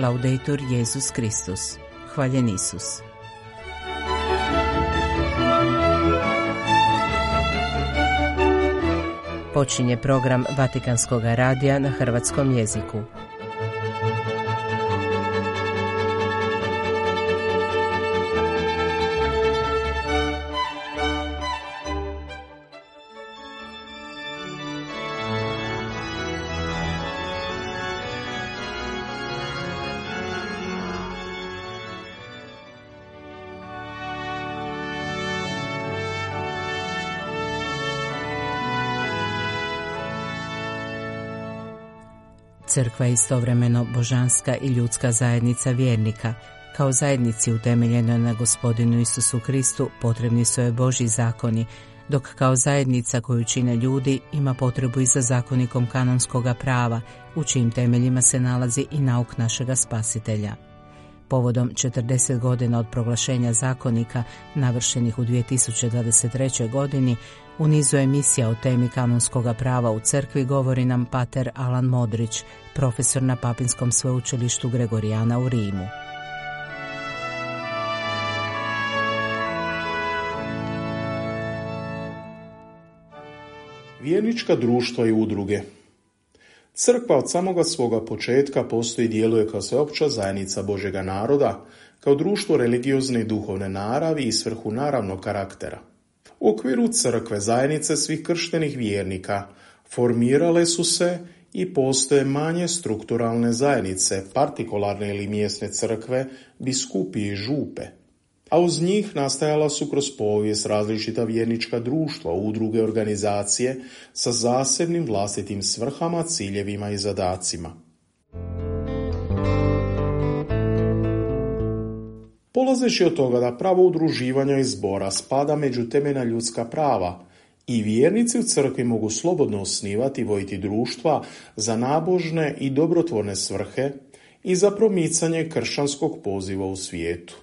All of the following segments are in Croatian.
Laudetur Jezus Kristus. Hvaljen Isus. Počinje program Vatikanskog radija na hrvatskom jeziku. Crkva je istovremeno božanska i ljudska zajednica vjernika. Kao zajednici utemeljenoj na gospodinu Isusu Kristu potrebni su joj Boži zakoni, dok kao zajednica koju čine ljudi ima potrebu i za zakonikom kanonskoga prava, u čijim temeljima se nalazi i nauk našega spasitelja povodom 40 godina od proglašenja zakonika navršenih u 2023. godini u nizu emisija o temi kanonskog prava u crkvi govori nam pater Alan Modrić, profesor na Papinskom sveučilištu Gregorijana u Rimu. Vjernička društva i udruge Crkva od samoga svoga početka postoji i djeluje kao sveopća zajednica Božega naroda, kao društvo religiozne i duhovne naravi i svrhu naravnog karaktera. U okviru crkve zajednice svih krštenih vjernika formirale su se i postoje manje strukturalne zajednice, partikularne ili mjesne crkve, biskupi i župe – a uz njih nastajala su kroz povijest različita vjernička društva, udruge, organizacije sa zasebnim vlastitim svrhama, ciljevima i zadacima. Polazeći od toga da pravo udruživanja i zbora spada među temena ljudska prava, i vjernici u crkvi mogu slobodno osnivati i vojiti društva za nabožne i dobrotvorne svrhe i za promicanje kršćanskog poziva u svijetu.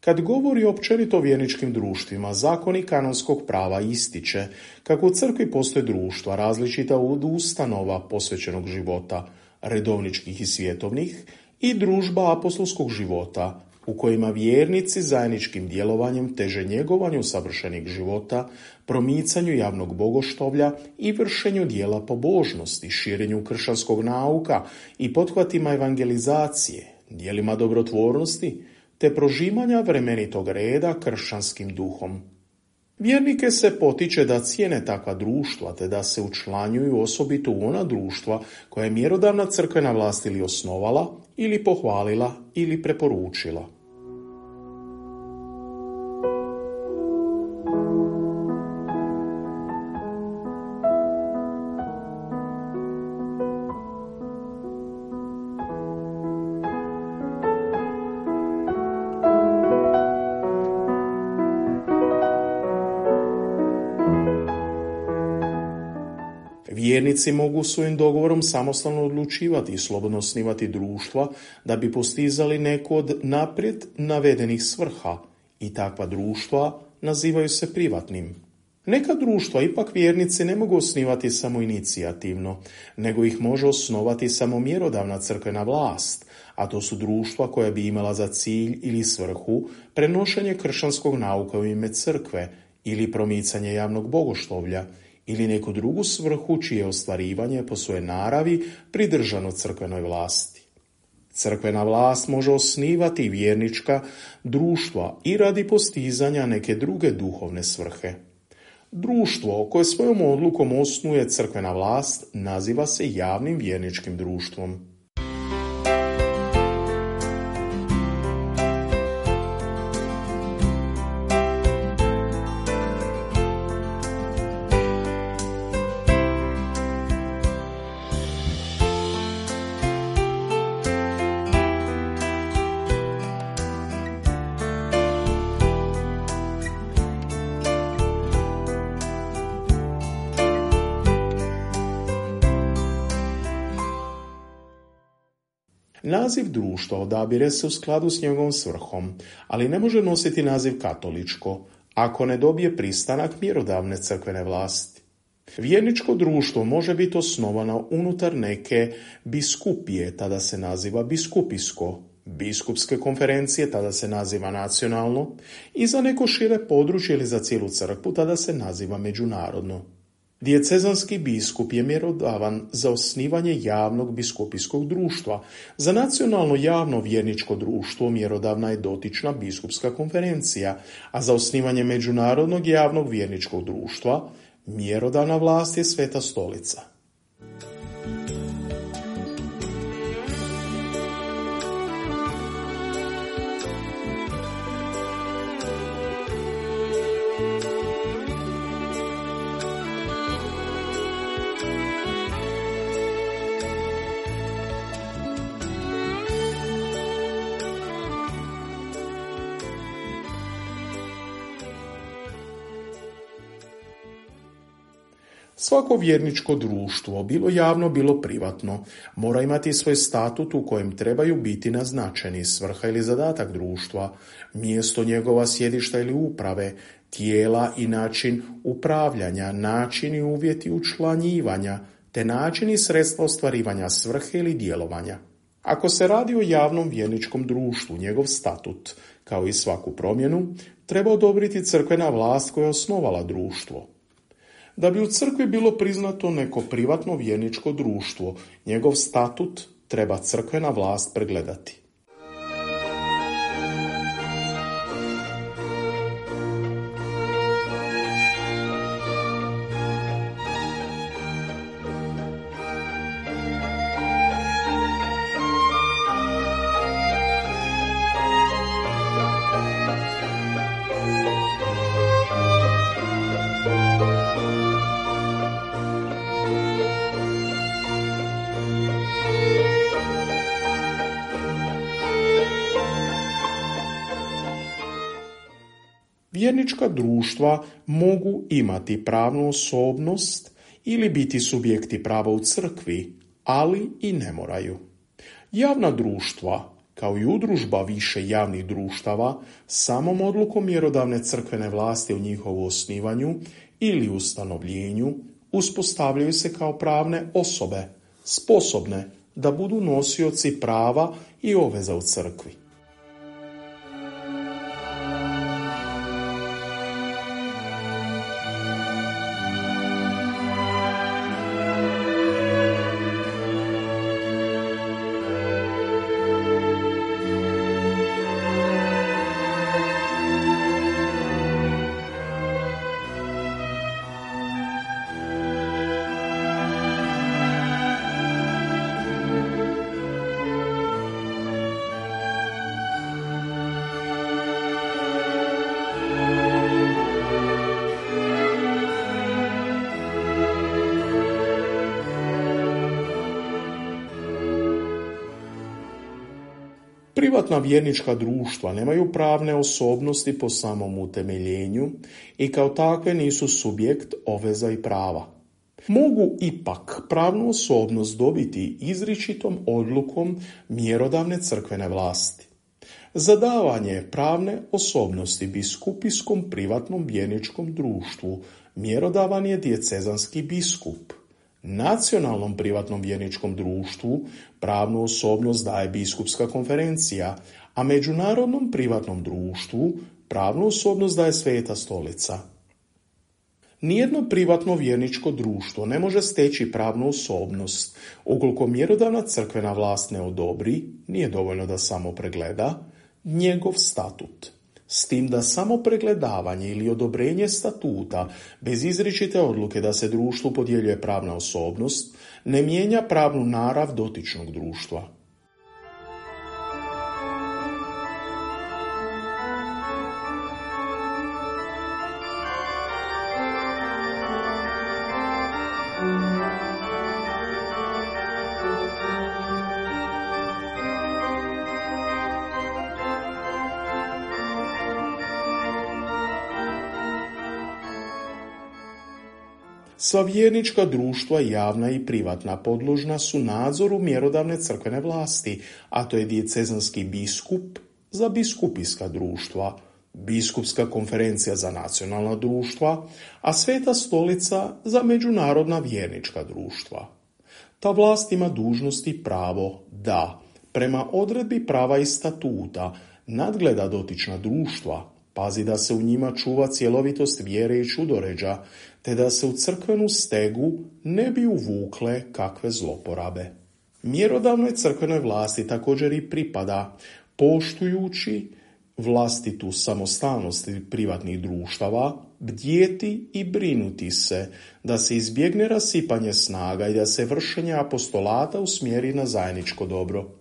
Kad govori općenito o vjerničkim društvima, zakoni kanonskog prava ističe kako u crkvi postoje društva različita od ustanova posvećenog života, redovničkih i svjetovnih, i družba apostolskog života, u kojima vjernici zajedničkim djelovanjem teže njegovanju savršenih života, promicanju javnog bogoštovlja i vršenju dijela pobožnosti, širenju kršćanskog nauka i pothvatima evangelizacije, dijelima dobrotvornosti, te prožimanja vremenitog reda kršćanskim duhom. Vjernike se potiče da cijene takva društva, te da se učlanjuju osobito u ona društva koja je mjerodavna crkvena vlast ili osnovala, ili pohvalila, ili preporučila. Vjernici mogu svojim dogovorom samostalno odlučivati i slobodno osnivati društva da bi postizali neku od naprijed navedenih svrha i takva društva nazivaju se privatnim. Neka društva ipak vjernici ne mogu osnivati samo inicijativno, nego ih može osnovati samo mjerodavna crkvena vlast, a to su društva koja bi imala za cilj ili svrhu prenošenje kršćanskog nauka u ime crkve ili promicanje javnog bogoštovlja ili neku drugu svrhu čije ostvarivanje po svojoj naravi pridržano crkvenoj vlasti. Crkvena vlast može osnivati vjernička društva i radi postizanja neke druge duhovne svrhe. Društvo koje svojom odlukom osnuje crkvena vlast naziva se javnim vjerničkim društvom. Naziv društva odabire se u skladu s njegovom svrhom, ali ne može nositi naziv katoličko, ako ne dobije pristanak mjerodavne crkvene vlasti. Vjerničko društvo može biti osnovano unutar neke biskupije, tada se naziva biskupisko, biskupske konferencije, tada se naziva nacionalno, i za neko šire područje ili za cijelu crkvu, tada se naziva međunarodno. Dijecezanski biskup je mjerodavan za osnivanje javnog biskupijskog društva. Za nacionalno javno vjerničko društvo mjerodavna je dotična biskupska konferencija, a za osnivanje međunarodnog javnog vjerničkog društva mjerodavna vlast je Sveta stolica. Svako vjerničko društvo, bilo javno, bilo privatno, mora imati svoj statut u kojem trebaju biti naznačeni svrha ili zadatak društva, mjesto njegova sjedišta ili uprave, tijela i način upravljanja, način i uvjeti učlanjivanja, te način i sredstva ostvarivanja svrhe ili djelovanja. Ako se radi o javnom vjerničkom društvu, njegov statut, kao i svaku promjenu, treba odobriti crkvena vlast koja je osnovala društvo. Da bi u crkvi bilo priznato neko privatno vjerničko društvo, njegov statut treba crkvena vlast pregledati. Vjernička društva mogu imati pravnu osobnost ili biti subjekti prava u crkvi, ali i ne moraju. Javna društva, kao i udružba više javnih društava, samom odlukom mjerodavne crkvene vlasti u njihovu osnivanju ili ustanovljenju uspostavljaju se kao pravne osobe, sposobne da budu nosioci prava i obveza u crkvi. Privatna vjernička društva nemaju pravne osobnosti po samom utemeljenju i kao takve nisu subjekt obveza i prava. Mogu ipak pravnu osobnost dobiti izričitom odlukom mjerodavne crkvene vlasti. Zadavanje pravne osobnosti biskupijskom privatnom vjerničkom društvu mjerodavan je djecezanski biskup. Nacionalnom privatnom vjerničkom društvu pravnu osobnost daje biskupska konferencija, a međunarodnom privatnom društvu pravnu osobnost daje sveta stolica. Nijedno privatno vjerničko društvo ne može steći pravnu osobnost ukoliko mjerodavna crkvena vlast ne odobri, nije dovoljno da samo pregleda, njegov statut s tim da samo pregledavanje ili odobrenje statuta bez izričite odluke da se društvu podjeljuje pravna osobnost ne mijenja pravnu narav dotičnog društva. Sva vjernička društva, javna i privatna, podložna su nadzoru mjerodavne crkvene vlasti, a to je dijecezanski biskup za biskupijska društva, biskupska konferencija za nacionalna društva, a Sveta stolica za međunarodna vjernička društva. Ta vlast ima dužnost i pravo da, prema odredbi prava i statuta, nadgleda dotična društva, pazi da se u njima čuva cjelovitost vjere i čudoređa, te da se u crkvenu stegu ne bi uvukle kakve zloporabe. Mjerodavnoj crkvenoj vlasti također i pripada, poštujući vlastitu samostalnost privatnih društava, bdjeti i brinuti se da se izbjegne rasipanje snaga i da se vršenje apostolata usmjeri na zajedničko dobro.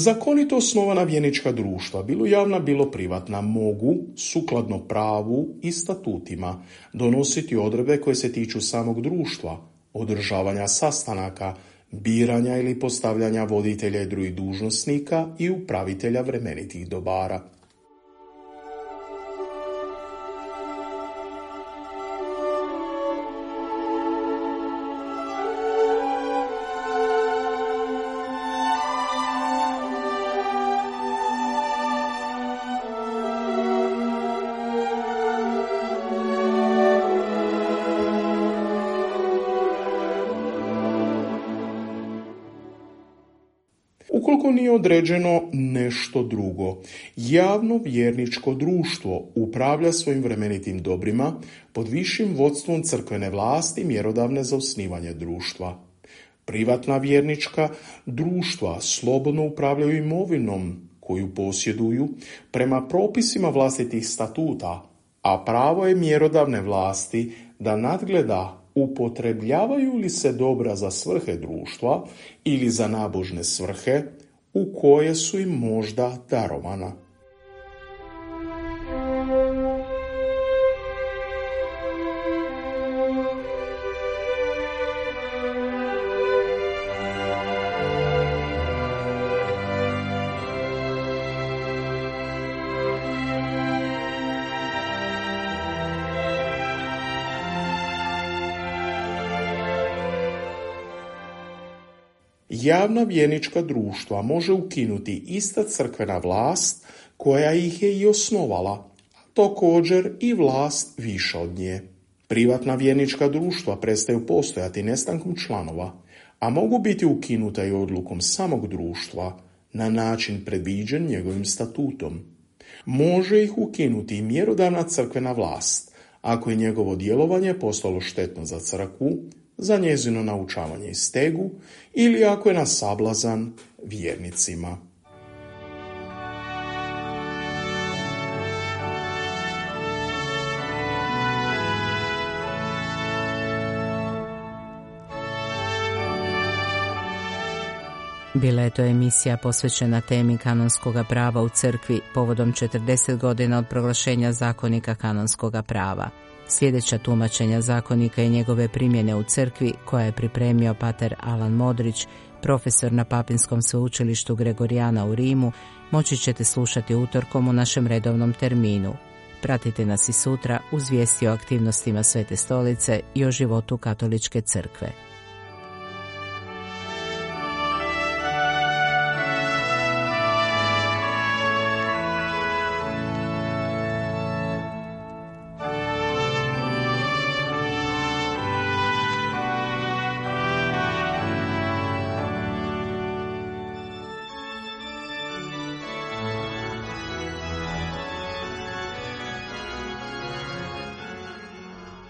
Zakonito osnovana vjenička društva, bilo javna, bilo privatna, mogu, sukladno pravu i statutima, donositi odredbe koje se tiču samog društva, održavanja sastanaka, biranja ili postavljanja voditelja i drugih dužnosnika i upravitelja vremenitih dobara. Ukoliko nije određeno nešto drugo. Javno vjerničko društvo upravlja svojim vremenitim dobrima pod višim vodstvom crkvene vlasti mjerodavne za osnivanje društva. Privatna vjernička društva slobodno upravljaju imovinom koju posjeduju prema propisima vlastitih statuta, a pravo je mjerodavne vlasti da nadgleda upotrebljavaju li se dobra za svrhe društva ili za nabožne svrhe u koje su im možda darovana. Javna vjenička društva može ukinuti ista crkvena vlast koja ih je i osnovala, također i vlast više od nje. Privatna vjenička društva prestaju postojati nestankom članova, a mogu biti ukinuta i odlukom samog društva na način predviđen njegovim statutom. Može ih ukinuti i mjerodavna crkvena vlast, ako je njegovo djelovanje postalo štetno za crkvu, za njezino naučavanje i stegu ili ako je na sablazan vjernicima. Bila je to emisija posvećena temi kanonskog prava u crkvi povodom 40 godina od proglašenja zakonika kanonskog prava. Sljedeća tumačenja zakonika i njegove primjene u crkvi koja je pripremio pater Alan Modrić, profesor na Papinskom sveučilištu Gregorijana u Rimu, moći ćete slušati utorkom u našem redovnom terminu. Pratite nas i sutra uz vijesti o aktivnostima Svete stolice i o životu katoličke crkve.